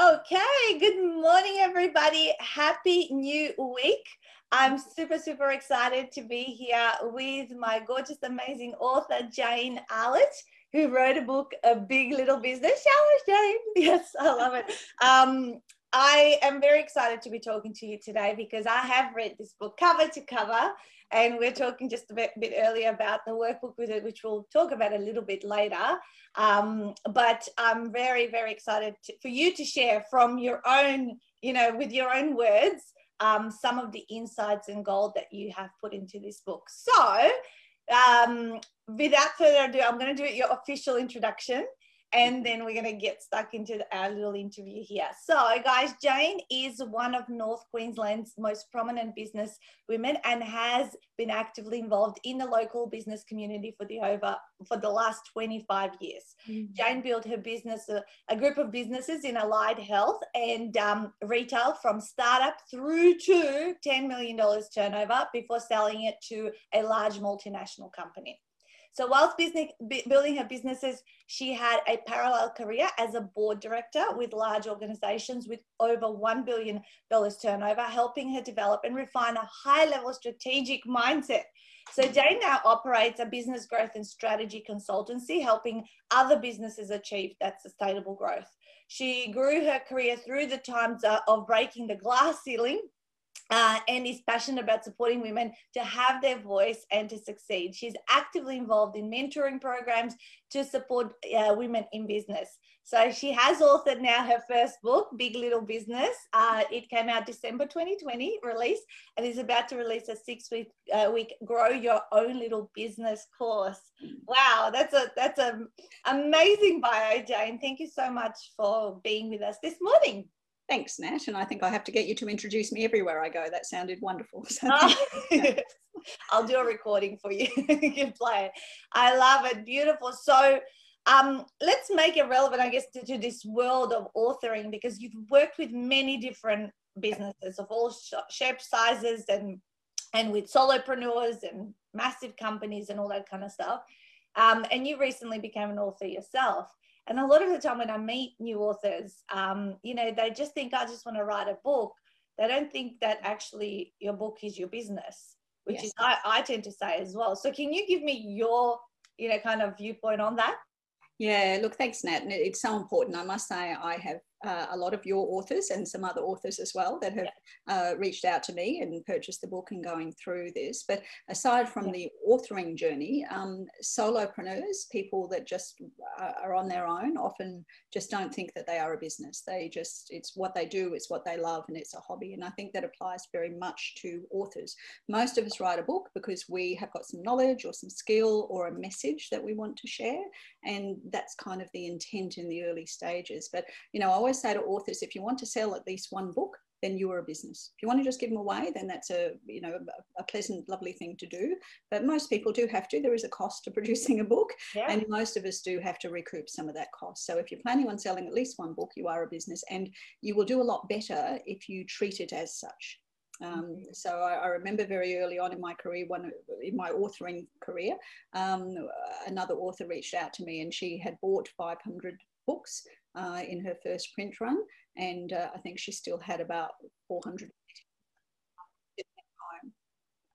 Okay, good morning, everybody. Happy new week. I'm super, super excited to be here with my gorgeous, amazing author, Jane Arlett, who wrote a book, A Big Little Business. Shower, Jane. Yes, I love it. Um, I am very excited to be talking to you today because I have read this book cover to cover and we're talking just a bit, bit earlier about the workbook it, which we'll talk about a little bit later. Um, but I'm very, very excited to, for you to share from your own, you know, with your own words, um, some of the insights and gold that you have put into this book. So, um, without further ado, I'm going to do your official introduction and then we're going to get stuck into our little interview here. So, guys, Jane is one of North Queensland's most prominent business women and has been actively involved in the local business community for the over for the last 25 years. Mm-hmm. Jane built her business, a, a, group of businesses in allied health and um, retail from startup through to $10 million turnover before selling it to a large multinational company. So whilst business, building her businesses, she had a parallel career as a board director with large organizations with over $1 billion turnover, helping her develop and refine a high level strategic mindset. So Jane now operates a business growth and strategy consultancy, helping other businesses achieve that sustainable growth. She grew her career through the times uh, of breaking the glass ceiling uh, and is passionate about supporting women to have their voice and to succeed. She's actively involved in mentoring programs to support uh, women in business. So she has authored now her first book, Big Little Business. Uh, it came out December 2020 release and is about to release a six week, uh, week grow your own little business course. Wow, that's a that's an amazing bio, Jane. Thank you so much for being with us this morning. Thanks, Nat. And I think I have to get you to introduce me everywhere I go. That sounded wonderful. So oh, I'll do a recording for you. you can play it. I love it. Beautiful. So um, let's make it relevant, I guess, to, to, this world of authoring because you've worked with many different businesses of all shape sizes and and with solopreneurs and massive companies and all that kind of stuff. Um, and you recently became an author yourself. And a lot of the time when I meet new authors, um, you know, they just think I just want to write a book. They don't think that actually your book is your business, which yes. is I, I tend to say as well. So can you give me your, you know, kind of viewpoint on that? Yeah, look, thanks, Nat. And it's so important. I must say, I have uh, a lot of your authors and some other authors as well that have yeah. uh, reached out to me and purchased the book and going through this. But aside from yeah. the authoring journey, um, solopreneurs, people that just uh, are on their own, often just don't think that they are a business. They just, it's what they do, it's what they love, and it's a hobby. And I think that applies very much to authors. Most of us write a book because we have got some knowledge or some skill or a message that we want to share. And that's kind of the intent in the early stages. But, you know, I always say to authors, if you want to sell at least one book, then you are a business. If you want to just give them away, then that's a you know a pleasant, lovely thing to do. But most people do have to. There is a cost to producing a book, yeah. and most of us do have to recoup some of that cost. So if you're planning on selling at least one book, you are a business, and you will do a lot better if you treat it as such. Um, mm-hmm. so I, I, remember very early on in my career, one in my authoring career, um, another author reached out to me, and she had bought 500 books uh, in her first print run, and uh, I think she still had about 400.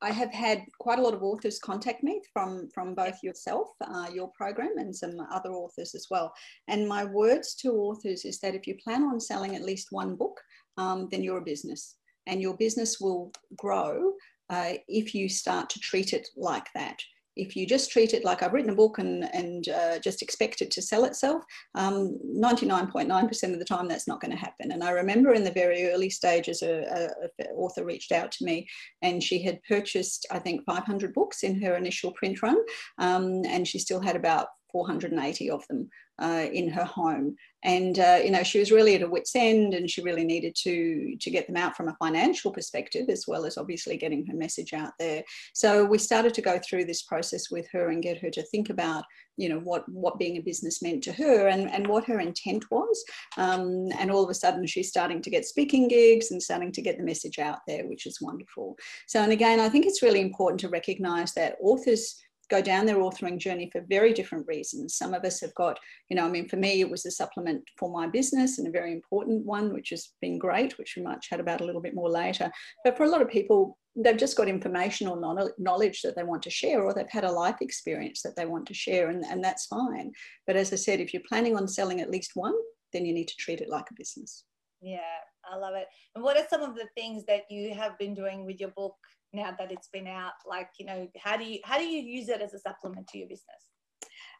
I have had quite a lot of authors contact me from, from both yourself, uh, your program, and some other authors as well. And my words to authors is that if you plan on selling at least one book, um, then you're a business, and your business will grow uh, if you start to treat it like that if you just treat it like I've written a book and, and uh, just expect it to sell itself, 99.9% um, of the time that's not going to happen. And I remember in the very early stages, a, a, author reached out to me and she had purchased, I think, 500 books in her initial print run, um, and she still had about 480 of them uh, in her home. And, uh, you know, she was really at a wit's end and she really needed to, to get them out from a financial perspective, as well as obviously getting her message out there. So we started to go through this process with her and get her to think about, you know, what, what being a business meant to her and, and what her intent was. Um, and all of a sudden she's starting to get speaking gigs and starting to get the message out there, which is wonderful. So, and again, I think it's really important to recognize that authors go down their authoring journey for very different reasons. Some of us have got, you know, I mean, for me, it was a supplement for my business and a very important one, which has been great, which we might chat about a little bit more later. But for a lot of people, they've just got information or knowledge that they want to share, or they've had a life experience that they want to share, and, and that's fine. But as I said, if you're planning on selling at least one, then you need to treat it like a business. Yeah, I love it. And what are some of the things that you have been doing with your book now that it's been out? Like, you know, how do you how do you use it as a supplement to your business?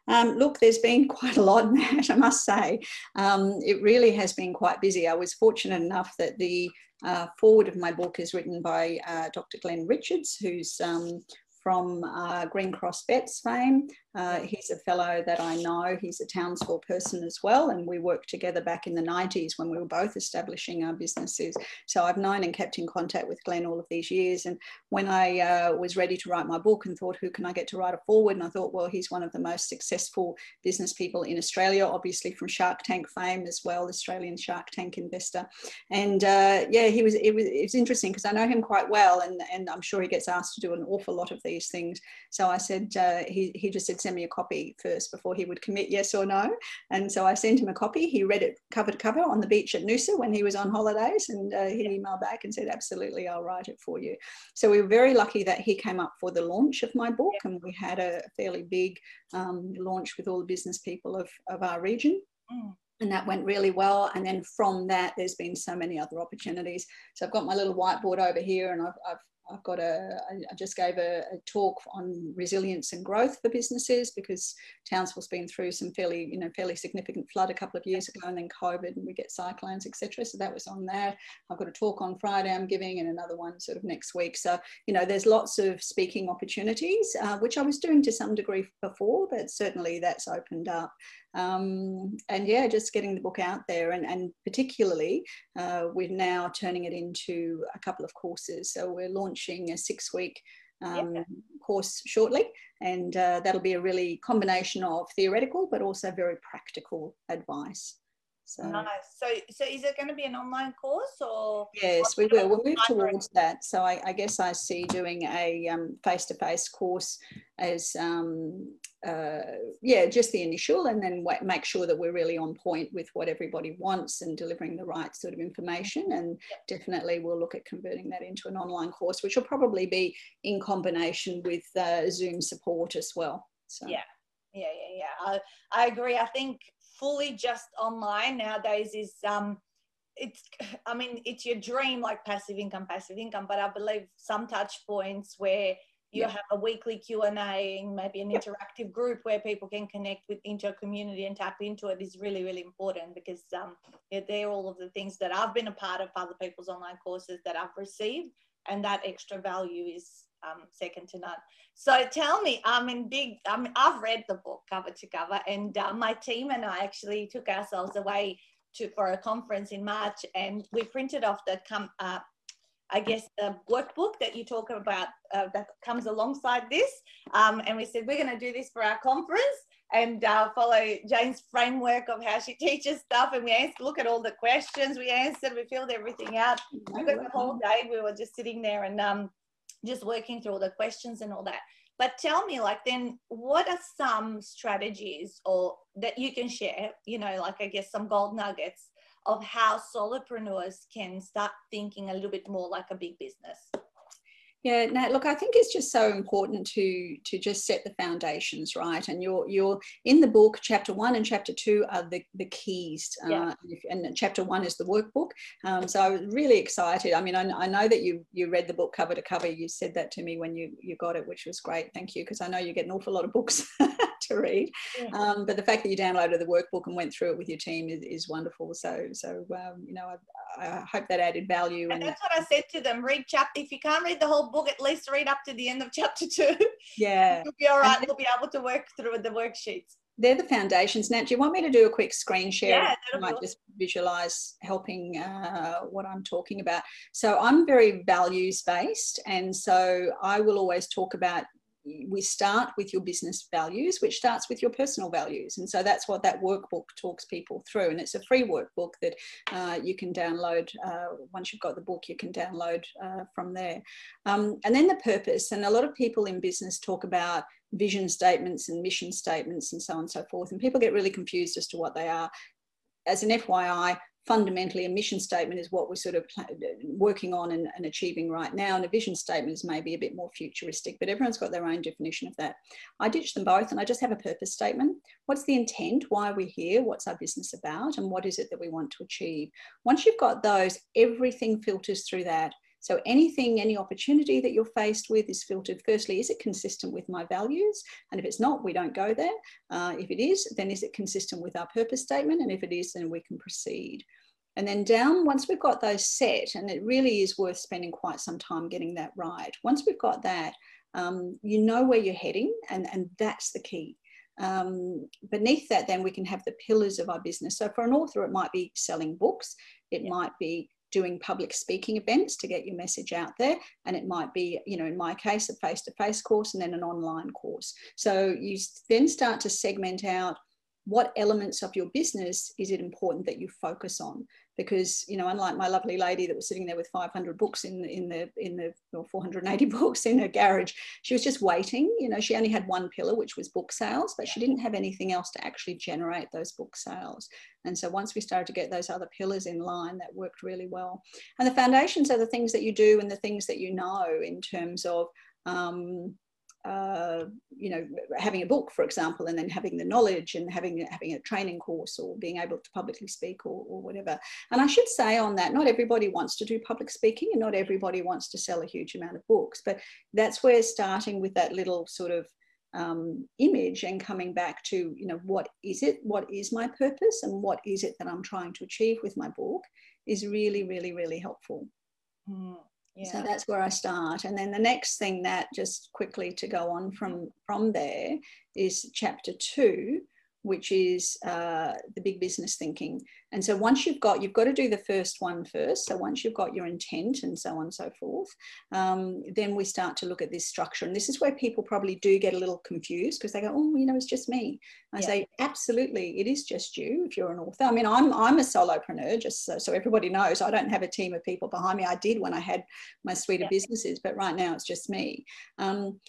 Um, look, there's been quite a lot, Nat, I must say. Um, it really has been quite busy. I was fortunate enough that the uh, forward of my book is written by uh, Dr. Glen Richards, who's um, from uh, Greencross Vets fame. Uh, he's a fellow that I know. He's a Townsville person as well, and we worked together back in the 90s when we were both establishing our businesses. So I've known and kept in contact with Glen all of these years. And when I uh, was ready to write my book and thought, who can I get to write a forward? And I thought, well, he's one of the most successful business people in Australia, obviously from Shark Tank fame as well, Australian Shark Tank investor. And uh, yeah, he was. It was. It's interesting because I know him quite well, and and I'm sure he gets asked to do an awful lot of these things. So I said, uh, he he just said send me a copy first before he would commit yes or no. And so I sent him a copy. He read it cover to cover on the beach at Noosa when he was on holidays. And uh, he emailed back and said, absolutely, I'll write it for you. So we were very lucky that he came up for the launch of my book. And we had a fairly big um, launch with all the business people of, of our region. Mm and that went really well. And then from that, there's been so many other opportunities. So I've got my little whiteboard over here, and I've, I've I've got a, I just gave a, a, talk on resilience and growth for businesses because Townsville's been through some fairly, you know, fairly significant flood a couple of years ago and then COVID and we get cyclones, etc. So that was on there. I've got a talk on Friday I'm giving and another one sort of next week. So, you know, there's lots of speaking opportunities, uh, which I was doing to some degree before, but certainly that's opened up. Um, and yeah, just getting the book out there, and, and particularly uh, we're now turning it into a couple of courses. So we're launching a six week um, yeah. course shortly, and uh, that'll be a really combination of theoretical but also very practical advice. So nice. So, so is it going to be an online course or? Yes, we will. We'll move towards that. So, I, I guess I see doing a um, face-to-face course as, um, uh, yeah, just the initial, and then wait, make sure that we're really on point with what everybody wants and delivering the right sort of information. And definitely, we'll look at converting that into an online course, which will probably be in combination with uh, Zoom support as well. So. Yeah, yeah, yeah, yeah. I, I agree. I think fully just online nowadays is um it's i mean it's your dream like passive income passive income but i believe some touch points where you yeah. have a weekly q&a and maybe an interactive group where people can connect with into a community and tap into it is really really important because um, they're all of the things that i've been a part of other people's online courses that i've received and that extra value is um, second to none. So tell me, I'm in big, I mean, I've read the book cover to cover, and uh, my team and I actually took ourselves away to for a conference in March, and we printed off the come. Uh, I guess the workbook that you talk about uh, that comes alongside this, um, and we said we're going to do this for our conference and uh, follow Jane's framework of how she teaches stuff. And we answered, look at all the questions we answered, we filled everything out. Because the whole day we were just sitting there and um, just working through all the questions and all that. But tell me, like, then what are some strategies or that you can share, you know, like I guess some gold nuggets of how solopreneurs can start thinking a little bit more like a big business? Yeah, Nat, look, I think it's just so important to to just set the foundations right. And you're you're in the book. Chapter one and chapter two are the the keys, uh, yeah. uh, and chapter one is the workbook. Um, so I was really excited. I mean, I, I, know that you you read the book cover to cover. You said that to me when you you got it, which was great. Thank you, because I know you get an awful lot of books to read. Yeah. Um, but the fact that you downloaded the workbook and went through it with your team is, is wonderful. So so um, you know, I, I, hope that added value. And, and that's what I said to them. Read chapter. If you can't read the whole book, at least read up to the end of chapter two. Yeah. You'll be all right. You'll be able to work through the worksheets. They're the foundations. Nat, do you want me to do a quick screen share? Yeah, you might just visualize helping uh, what I'm talking about. So I'm very values based. And so I will always talk about we start with your business values, which starts with your personal values. And so that's what that workbook talks people through. And it's a free workbook that uh, you can download. Uh, once you've got the book, you can download uh, from there. Um, and then the purpose. And a lot of people in business talk about vision statements and mission statements and so on and so forth. And people get really confused as to what they are. As an FYI, fundamentally a mission statement is what we're sort of working on and, and, achieving right now and a vision statement is maybe a bit more futuristic but everyone's got their own definition of that. I ditch them both and i just have a purpose statement. What's the intent? Why are we're here? What's our business about? And what is it that we want to achieve? Once you've got those everything filters through that so anything, any opportunity that you're faced with is filtered. Firstly, is it consistent with my values? And if it's not, we don't go there. Uh, if it is, then is it consistent with our purpose statement? And if it is, then we can proceed. And then down, once we've got those set, and it really is worth spending quite some time getting that right. Once we've got that, um, you know where you're heading, and, and that's the key. Um, beneath that, then we can have the pillars of our business. So for an author, it might be selling books, it yeah. might be doing public speaking events to get your message out there. And it might be, you know, in my case, a face to face course and then an online course. So you then start to segment out what elements of your business is it important that you focus on because you know unlike my lovely lady that was sitting there with 500 books in the in the in the or 480 books in her garage she was just waiting you know she only had one pillar which was book sales but she didn't have anything else to actually generate those book sales. And so once we started to get those other pillars in line that worked really well. And the foundations are the things that you do and the things that you know in terms of um, uh, you know, having a book, for example, and then having the knowledge and having having a training course or being able to publicly speak or, or whatever. And I should say on that, not everybody wants to do public speaking and not everybody wants to sell a huge amount of books, but that's where starting with that little sort of um, image and coming back to, you know, what is it? What is my purpose? And what is it that I'm trying to achieve with my book is really, really, really helpful. Mm. Yeah. So that's where I start. And then the next thing that just quickly to go on from from there is chapter two, which is uh, the big business thinking. And so once you've got, you've got to do the first one first. So once you've got your intent and so on and so forth, um, then we start to look at this structure. And this is where people probably do get a little confused because they go, oh, you know, it's just me. I yeah. say, absolutely, it is just you if you're an author. I mean, I'm, I'm a solopreneur, just so, so everybody knows. I don't have a team of people behind me. I did when I had my suite yeah. of businesses, but right now it's just me. Um,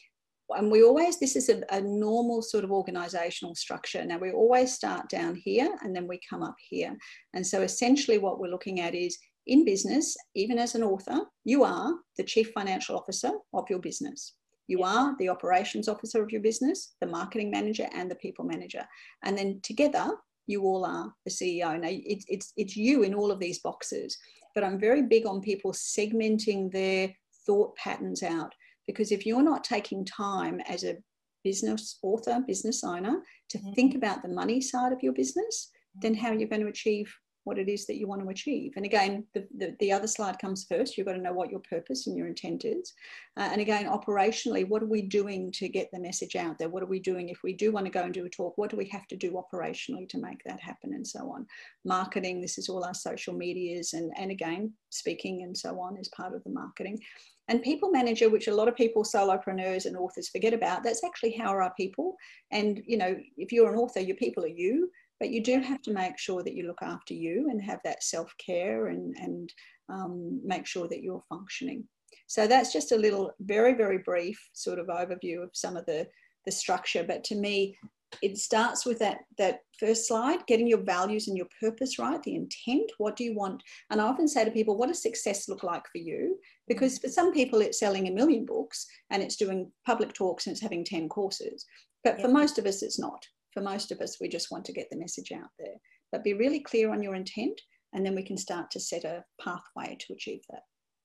and we always this is a, a, normal sort of organizational structure. Now we always start down here and then we come up here. And so essentially what we're looking at is in business even as an author you are the chief financial officer of your business. You are the operations officer of your business the marketing manager and the people manager. And then together you all are the ceo now it's, it's, it's you in all of these boxes but i'm very big on people segmenting their thought patterns out because if you're not taking time as a business author, business owner, to mm-hmm. think about the money side of your business, then how are you going to achieve what it is that you want to achieve. And again, the, the, the, other slide comes first. You've got to know what your purpose and your intent is. Uh, and again, operationally, what are we doing to get the message out there? What are we doing if we do want to go and do a talk? What do we have to do operationally to make that happen and so on? Marketing, this is all our social medias and, and again, speaking and so on is part of the marketing. And people manager, which a lot of people, solopreneurs and authors forget about, that's actually how are our people. And, you know, if you're an author, your people are you, but you do have to make sure that you look after you and have that self-care and, and um, make sure that you're functioning. So that's just a little, very, very brief sort of overview of some of the, the structure. But to me, it starts with that that first slide getting your values and your purpose right the intent what do you want? And i often say to people what does success look like for you? Because for some people it's selling a million books and it's doing public talks and it's having 10 courses. But for most of us it's not. For most of us we just want to get the message out there. But be really clear on your intent and then we can start to set a pathway to achieve that.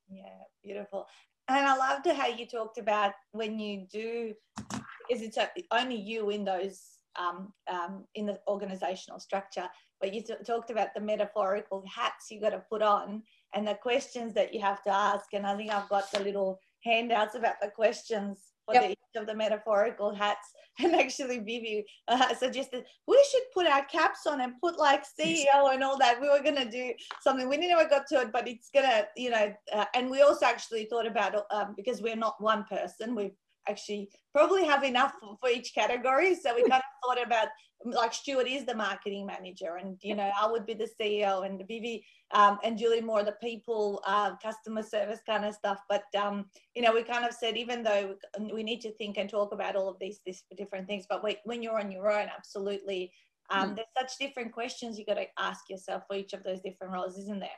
Yeah beautiful. And i loved how you talked about when you do is it's only you in those um, um, in the organizational structure but you t- talked about the metaphorical hats you got to put on and the questions that you have to ask. And I think I've got the little handouts about the questions for yep. the, each of the metaphorical hats. And actually, Vivi uh, suggested we should put our caps on and put like CEO and all that. We were going to do something. We never got to it, but it's going to, you know, uh, and we also actually thought about um, because we're not one person, we've actually probably have enough for, for each category. So we kind of thought about like Stuart is the marketing manager, and you know I would be the CEO, and Vivi um, and Julie more the people, uh, customer service kind of stuff. But um, you know we kind of said even though we need to think and talk about all of these these different things, but when you're on your own, absolutely. Um, mm. There's such different questions you got to ask yourself for each of those different roles, isn't there?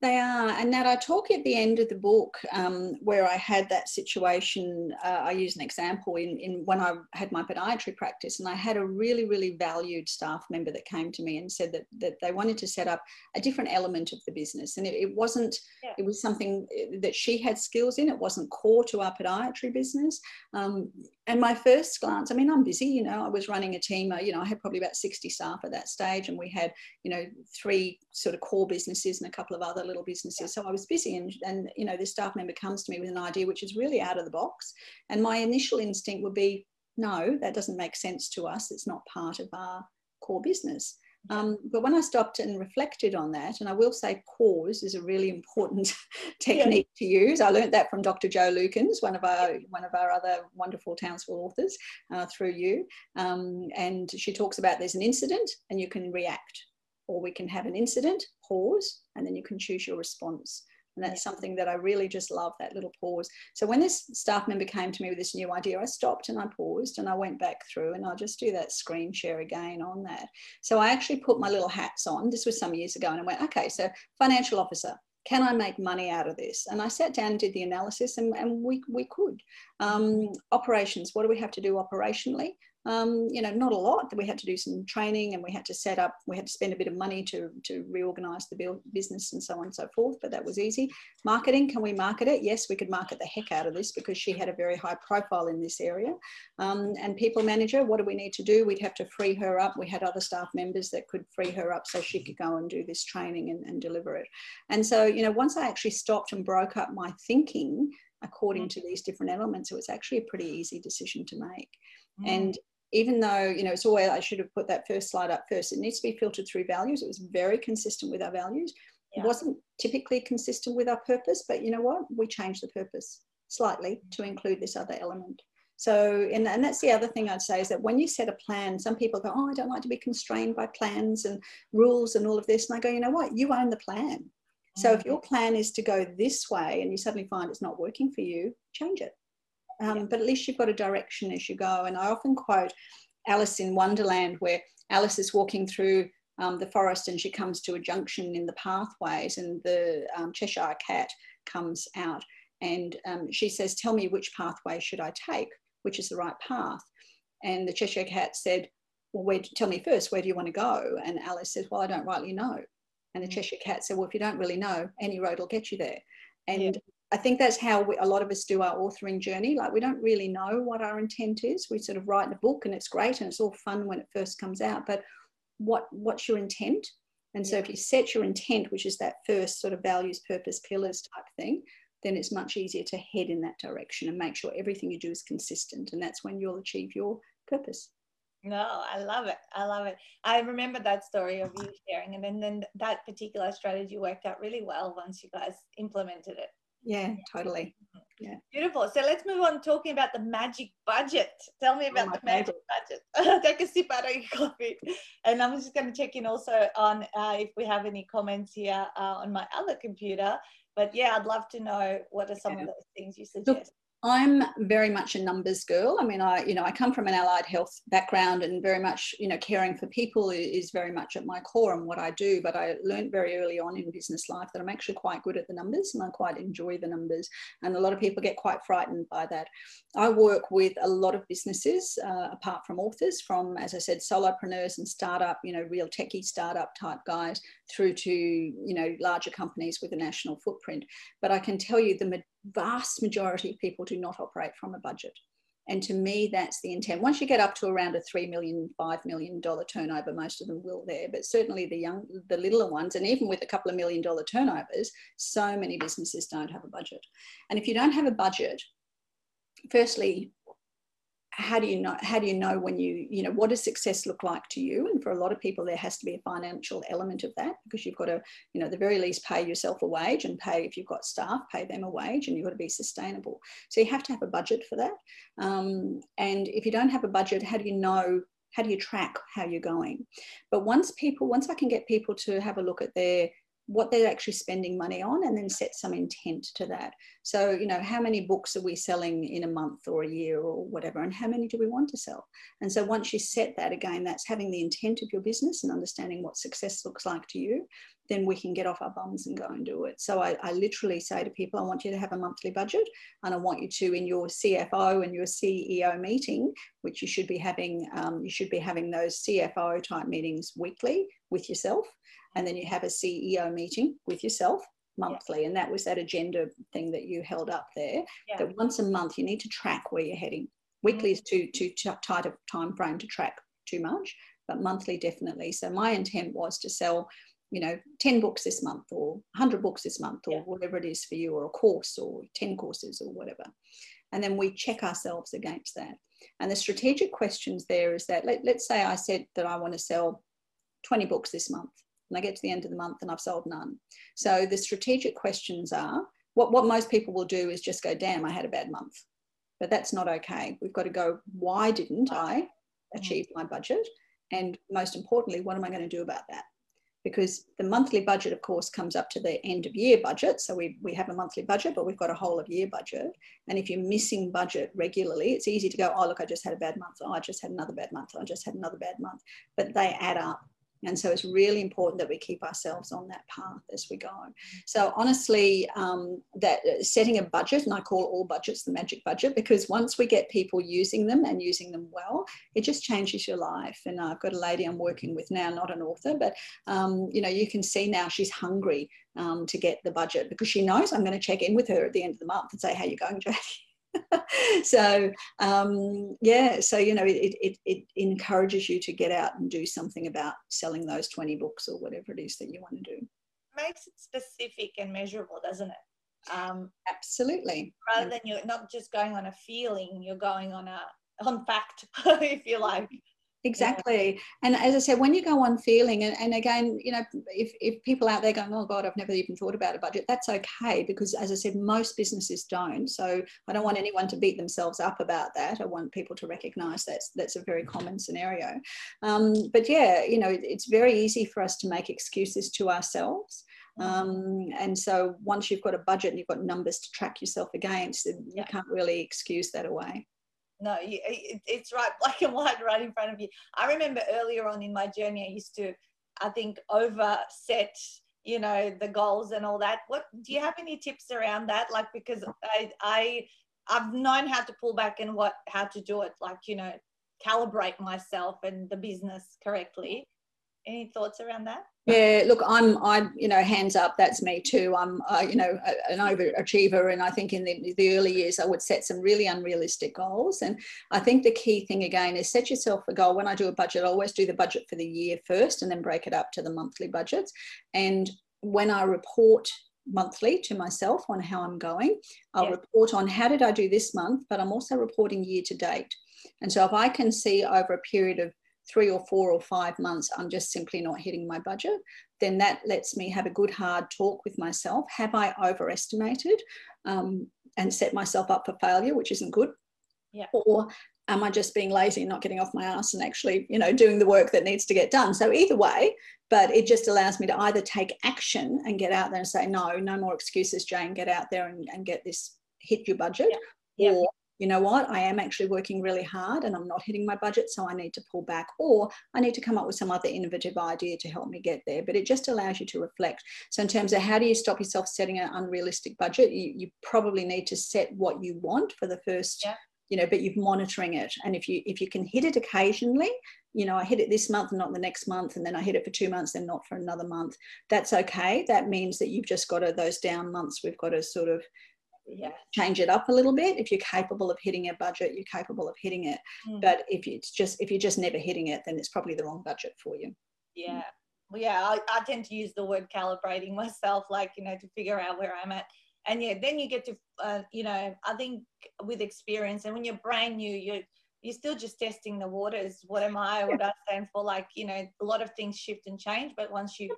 They are, and that I talk at the end of the book um, where I had that situation. Uh, I use an example in, in when I had my podiatry practice, and I had a really, really valued staff member that came to me and said that that they wanted to set up a different element of the business, and it, it wasn't. Yeah. It was something uh, that she had skills in. It wasn't core to our podiatry business. Um, and my first glance, I mean, I'm busy. You know, I was running a team. Uh, you know, I had probably about 60 staff at that stage, and we had you know three sort of core businesses and a couple of other little businesses. So I was busy and, and, you know, this staff member comes to me with an idea which is really out of the box. And my initial instinct would be, no, that doesn't make sense to us. It's not part of our core business. Um, but when I stopped and reflected on that, and I will say pause is a really important technique yeah. to use. I learned that from Dr. Jo Lukens, one of our one of our other wonderful Townsville authors, uh, through you. Um, and she talks about there's an incident and you can react or we can have an incident, pause, and then you can choose your response. And that's something that I really just love that little pause. So when this staff member came to me with this new idea, I stopped and I paused and I went back through and I'll just do that screen share again on that. So I actually put my little hats on. This was some years ago and I went, okay, so financial officer, can I make money out of this? And I sat down and did the analysis and, and we, we could. Um, operations, what do we have to do operationally? Um, you know, not a lot. We had to do some training and we had to set up, we had to spend a bit of money to, to reorganize the business and so on and so forth, but that was easy. Marketing, can we market it? Yes, we could market the heck out of this because she had a very high profile in this area. Um, and people manager, what do we need to do? We'd have to free her up. We had other staff members that could free her up so she could go and do this training and, and deliver it. And so, you know, once I actually stopped and broke up my thinking, according mm. to these different elements, it was actually a pretty easy decision to make. Mm. And even though you know it's always i should have put that first slide up first. It needs to be filtered through values. It was very consistent with our values. Yeah. it wasn't typically consistent with our purpose but you know what? We changed the purpose slightly to include this other element. So and, and that's the other thing i'd say is that when you set a plan some people go oh i don't like to be constrained by plans and rules and all of this. And i go you know what? You own the plan. So if mm. your plan is to go this way and you suddenly find it's not working for you change it um, yeah. but at least you've got a direction as you go. And I often quote Alice in Wonderland, where Alice is walking through um, the forest and she comes to a junction in the pathways, and the um, Cheshire cat comes out and um, she says, Tell me which pathway should I take, which is the right path. And the Cheshire cat said, Well, where, tell me first, where do you want to go? And Alice says, Well, I don't rightly know. And the mm. Cheshire cat said, Well, if you don't really know, any road will get you there. And yeah. I think that's how we, a lot of us do our authoring journey. Like we don't really know what our intent is. We sort of write the book and it's great and it's all fun when it first comes out. But what what's your intent? And so if you set your intent, which is that first sort of values, purpose, pillars type thing, then it's much easier to head in that direction and make sure everything you do is consistent. And that's when you'll achieve your purpose. No, I love it. I love it. I remember that story of you sharing, and then, then that particular strategy worked out really well once you guys implemented it. Yeah, totally. Yeah. Beautiful. So let's move on talking about the magic budget. Tell me about oh the magic budget. Take a sip out of your coffee. And I'm just going to check in also on uh, if we have any comments here uh, on my other computer. But yeah, I'd love to know what are some yeah. of those things you suggest. Look, I'm very much a numbers girl. I mean, I you know I come from an allied health background, and very much you know caring for people is very much at my core and what I do. But I learned very early on in business life that I'm actually quite good at the numbers, and I quite enjoy the numbers. And a lot of people get quite frightened by that. I work with a lot of businesses, uh, apart from authors, from as I said, solopreneurs and startup, you know, real techie startup type guys, through to you know larger companies with a national footprint. But I can tell you the vast majority of people do not operate from a budget. And to me, that's the intent. Once you get up to around a three million, five million dollar turnover, most of them will there. But certainly the young, the littler ones, and even with a couple of million dollar turnovers, so many businesses don't have a budget. And if you don't have a budget, firstly, how do you know how do you know when you you know what does success look like to you? And for a lot of people there has to be a financial element of that because you've got to you know at the very least pay yourself a wage and pay if you've got staff pay them a wage and you've got to be sustainable. So you have to have a budget for that. Um, and if you don't have a budget how do you know how do you track how you're going? But once people once i can get people to have a look at their what they're actually spending money on and then set some intent to that. So, you know, how many books are we selling in a month or a year or whatever, and how many do we want to sell? And so, once you set that again, that's having the intent of your business and understanding what success looks like to you, then we can get off our bums and go and do it. So, I, I literally say to people, I want you to have a monthly budget and I want you to, in your CFO and your CEO meeting, which you should be having, um, you should be having those CFO type meetings weekly with yourself and then you have a CEO meeting with yourself monthly. Yeah. And that was that agenda thing that you held up there. Yeah. That once a month you need to track where you're heading. Weekly is too too tight a time frame to track too much, but monthly definitely. So my intent was to sell, you know, 10 books this month or 100 books this month or yeah. whatever it is for you, or a course or 10 courses or whatever. And then we check ourselves against that. And the strategic questions there is that let, let's say I said that I want to sell 20 books this month and I get to the end of the month and I've sold none. So the strategic questions are what, what most people will do is just go, damn, I had a bad month. But that's not okay. We've got to go, why didn't I mm. achieve my budget? And most importantly, what am I going to do about that? Because the monthly budget, of course, comes up to the end of year budget. So we, we have a monthly budget, but we've got a whole of year budget. And if you're missing budget regularly, it's easy to go, oh, look, I just had a bad month. Oh, I just had another bad month. I just had another bad month. But they add up and so it's really important that we keep ourselves on that path as we go. So honestly, um, that uh, setting a budget, and I call all budgets the magic budget, because once we get people using them and using them well, it just changes your life. And I've got a lady I'm working with now, not an author, but um, you know, you can see now she's hungry um, to get the budget because she knows I'm going to check in with her at the end of the month and say, "How you going, Jackie?" so um, yeah, so you know, it, it, it encourages you to get out and do something about selling those 20 books or whatever it is that you want to do. Makes it specific and measurable, doesn't it? Um, Absolutely. Rather than you're not just going on a feeling, you're going on a on fact, if you like exactly. And as i said when you go on feeling and, and again you know if, if people out there going oh god i've never even thought about a budget that's okay because as i said most businesses don't. So i don't want anyone to beat themselves up about that. I want people to recognize that's that's a very common scenario. Um, but yeah you know it's very easy for us to make excuses to ourselves. Um, and so once you've got a budget and you've got numbers to track yourself against you yeah. can't really excuse that away no it's right black and white right in front of you. I remember earlier on in my journey i used to i think overset you know the goals and all that. What do you have any tips around that? Like because i i i've known how to pull back and what how to do it like you know calibrate myself and the business correctly any thoughts around that yeah, look, I'm, I'm, you know, hands up. That's me too. I'm, uh, you know, an overachiever, and I think in the, the early years I would set some really unrealistic goals. And I think the key thing again is set yourself a goal. When I do a budget, I always do the budget for the year first, and then break it up to the monthly budgets. And when I report monthly to myself on how I'm going, I'll yeah. report on how did I do this month, but I'm also reporting year to date. And so if I can see over a period of three or four or five months, I'm just simply not hitting my budget, then that lets me have a good hard talk with myself. Have I overestimated um, and set myself up for failure, which isn't good? Yeah. Or am I just being lazy and not getting off my ass and actually, you know, doing the work that needs to get done? So either way, but it just allows me to either take action and get out there and say, no, no more excuses, Jane, get out there and, and get this, hit your budget. Yeah. Or you know what, I am actually working really hard and I'm not hitting my budget, so I need to pull back, or I need to come up with some other innovative idea to help me get there. But it just allows you to reflect. So, in terms of how do you stop yourself setting an unrealistic budget, you, you probably need to set what you want for the first. Yeah. You know, but you're monitoring it, and if you if you can hit it occasionally, you know, I hit it this month and not the next month, and then I hit it for two months and not for another month. That's okay. That means that you've just got to those down months. We've got to sort of yeah. change it up a little bit. If you're capable of hitting a budget, you're capable of hitting it. Mm. But if it's just if you're just never hitting it, then it's probably the wrong budget for you. Yeah. Well, yeah, I, I tend to use the word calibrating myself, like you know, to figure out where I'm at. And yeah, then you get to, uh, you know, I think with experience and when you're brand new, you're you're still just testing the waters. What am I? What I stand for? Like, you know, a lot of things shift and change, but once you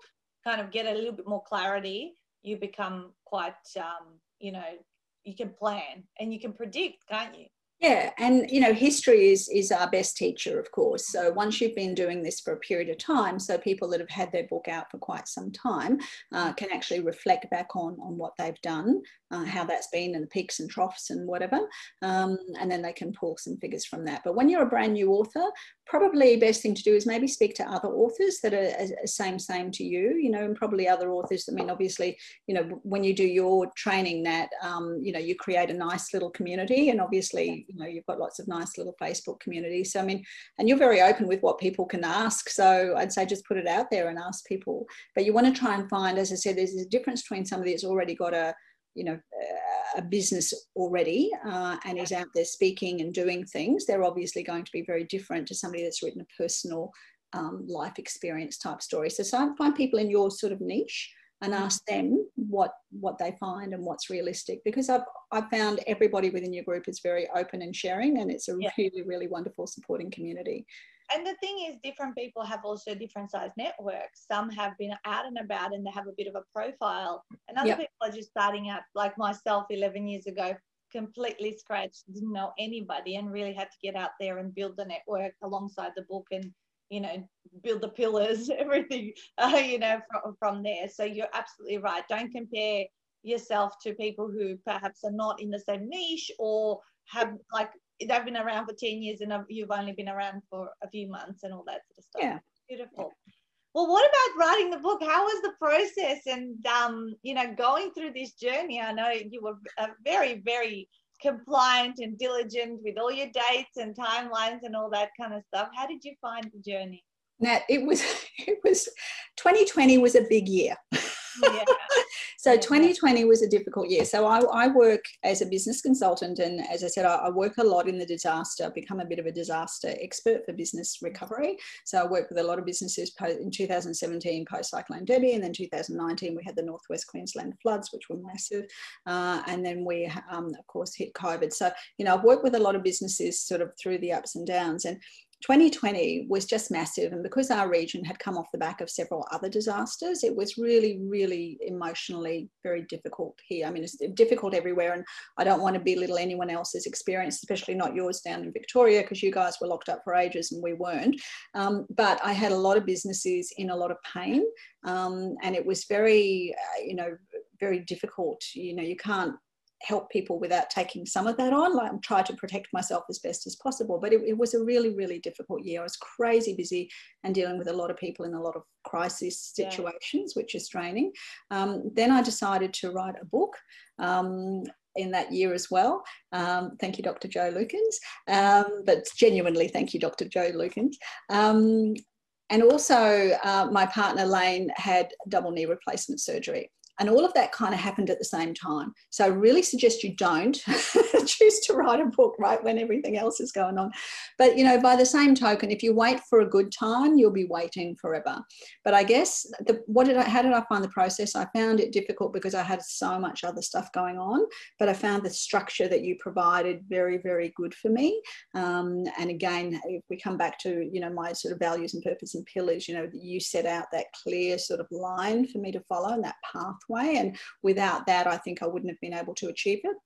kind of get a little bit more clarity, you become quite, um, you know, you can plan and you can predict, can't you? Yeah, and you know, history is is our best teacher, of course. So once you've been doing this for a period of time, so people that have had their book out for quite some time uh, can actually reflect back on on what they've done, uh, how that's been, and the peaks and troughs and whatever, um, and then they can pull some figures from that. But when you're a brand new author, probably best thing to do is maybe speak to other authors that are, are same same to you, you know, and probably other authors. I mean, obviously, you know, when you do your training, that um, you know, you create a nice little community, and obviously you know you've got lots of nice little facebook communities so i mean and you're very open with what people can ask so i'd say just put it out there and ask people but you want to try and find as i said there's a difference between somebody that's already got a you know a business already uh, and is out there speaking and doing things they're obviously going to be very different to somebody that's written a personal um, life experience type story. So, so find people in your sort of niche and ask them what what they find and what's realistic because I've I've found everybody within your group is very open and sharing and it's a yeah. really really wonderful supporting community and the thing is different people have also different size networks. Some have been out and about and they have a bit of a profile and other yep. people are just starting out like myself 11 years ago completely scratched didn't know anybody and really had to get out there and build the network alongside the book and you know build the pillars everything uh, you know from, from there. So you're absolutely right. Don't compare yourself to people who perhaps are not in the same niche or have like they've been around for 10 years and you've only been around for a few months and all that sort of stuff yeah beautiful well what about writing the book how was the process and um you know going through this journey i know you were uh, very very compliant and diligent with all your dates and timelines and all that kind of stuff. How did you find the journey? Nat, it was it was 2020 was a big year. Yeah. so 2020 was a difficult year. So I, I, work as a business consultant, and as I said, I, I, work a lot in the disaster. Become a bit of a disaster expert for business recovery. So I work with a lot of businesses. In 2017, post Cyclone Debbie, and then 2019 we had the Northwest Queensland floods, which were massive, uh, and then we um, of course hit COVID. So you know I've worked with a lot of businesses sort of through the ups and downs, and 2020 was just massive. And because our region had come off the back of several other disasters, it was really, really emotionally very difficult here. I mean, it's difficult everywhere. And I don't want to belittle anyone else's experience, especially not yours down in Victoria, because you guys were locked up for ages and we weren't. Um, but I had a lot of businesses in a lot of pain. Um, and it was very, uh, you know, very difficult. You know, you can't help people without taking some of that on, like try to protect myself as best as possible. But it, it, was a really, really difficult year. I was crazy busy and dealing with a lot of people in a lot of crisis situations, yeah. which is draining. Um, then I decided to write a book. Um, in that year as well. Um, thank you, Dr. Jo Lukens. Um, but genuinely, thank you, Dr. Jo Lukens. Um, and also, uh, my partner Lane had double knee replacement surgery. And all of that kind of happened at the same time. So I really suggest you don't choose to write a book right when everything else is going on. But you know, by the same token, if you wait for a good time, you'll be waiting forever. But I guess the, what did I how did I find the process? I found it difficult because I had so much other stuff going on. But I found the structure that you provided very, very good for me. Um, and again, if we come back to you know my sort of values and purpose and pillars, you know, you set out that clear sort of line for me to follow and that path pathway. And without that, I think I wouldn't have been able to achieve it.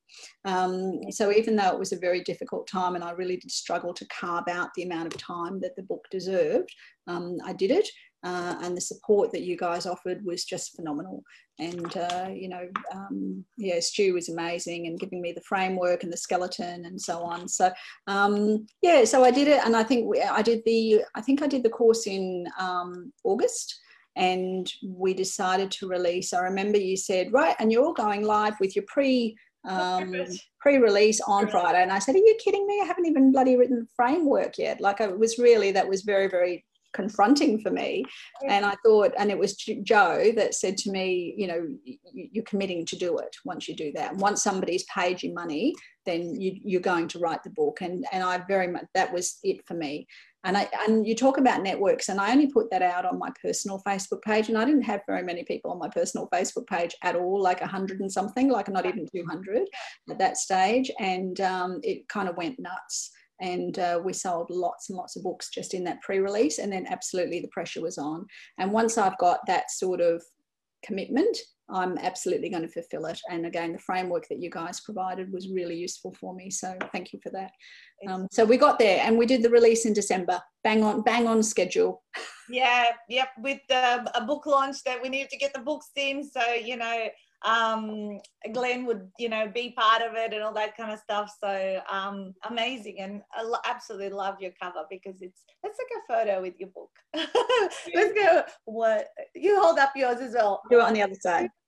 Um, so even though it was a very difficult time and I really did struggle to carve out the amount of time that the book deserved, um, I did it. Uh, and the support that you guys offered was just phenomenal. And, uh, you know, um, yeah, Stu was amazing and giving me the framework and the skeleton and so on. So, um, yeah, so I did it. And I think I did the, I think I did the course in um, August and we decided to release. I remember you said, right, and you're all going live with your pre um, pre-release on Friday, and I said, are you kidding me? I haven't even bloody written the framework yet. Like it was really that was very very confronting for me. And i thought and it was joe that said to me you know you're committing to do it once you do that. Once somebody's paid you money then you, are going to write the book. And and i very much that was it for me. And I and you talk about networks, and I only put that out on my personal Facebook page, and I didn't have very many people on my personal Facebook page at all, like a hundred and something, like not even two hundred at that stage, and um, it kind of went nuts. And uh, we sold lots and lots of books just in that pre-release and then absolutely the pressure was on. And once i've got that sort of commitment i'm absolutely going to fulfill it. And again the framework that you guys provided was really useful for me so thank you for that. Um, so we got there and we did the release in december. Bang on bang on schedule. Yeah yep with the, a book launch that we needed to get the books in so you know um, Glen would, you know, be part of it and all that kind of stuff. So um, amazing. And I absolutely love your cover because it's, let's take a photo with your book. let's go. What you hold up yours as well. Do it on the other side.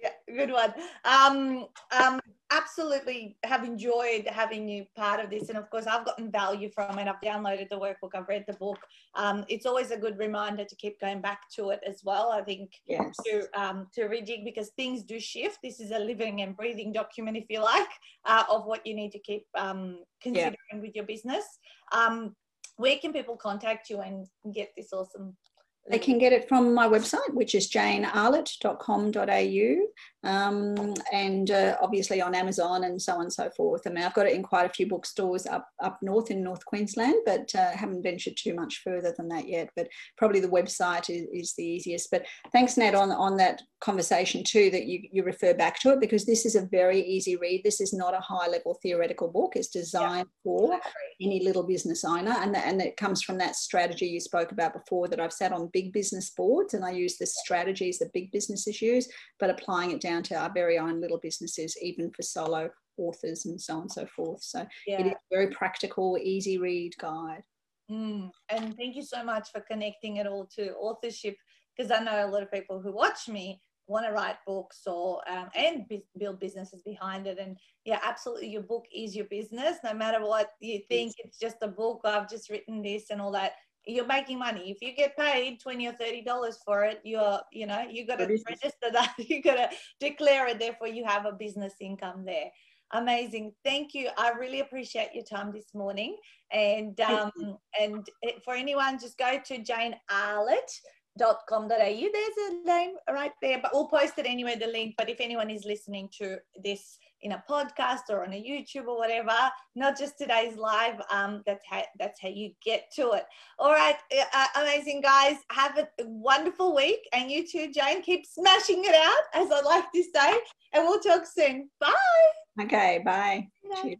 Yeah, good one. Um, um, absolutely have enjoyed having you part of this and of course i've gotten value from it i've downloaded the workbook i've read the book um, it's always a good reminder to keep going back to it as well i think yes. to um, to rejig because things do shift this is a living and breathing document if you like uh, of what you need to keep um, considering yeah. with your business um, where can people contact you and get this awesome they can get it from my website, which is janearlett.com.au, um, and uh, obviously on Amazon and so on and so forth. I mean, I've got it in quite a few bookstores up up north in North Queensland, but uh, haven't ventured too much further than that yet. But probably the website is, is the easiest. But thanks, Nat, on on that conversation too that you you refer back to it because this is a very easy read. This is not a high level theoretical book. It's designed yeah. for any little business owner, and and it comes from that strategy you spoke about before that I've sat on big business boards and I use the strategies that big businesses use, but applying it down to our very own little businesses, even for solo authors and so on and so forth. So yeah. it is a very practical, easy read guide. Mm. And thank you so much for connecting it all to authorship because I know a lot of people who watch me want to write books or um, and build businesses behind it and yeah absolutely your book is your business no matter what you think it's just a book i've just written this and all that you're making money. If you get paid 20 or 30 dollars for it, you're, you know, you gotta register that, you gotta declare it, therefore you have a business income there. Amazing. Thank you. I really appreciate your time this morning. And um, and for anyone, just go to Jane Arlett com.au. There's a name right there, but we'll post it anyway, the link. But if anyone is listening to this in a podcast or on a YouTube or whatever, not just today's live, um, that's how that's how you get to it. All right, uh, uh, amazing guys. Have a wonderful week, and you too, Jane. Keep smashing it out, as I like to say, and we'll talk soon. Bye. Okay, bye. bye.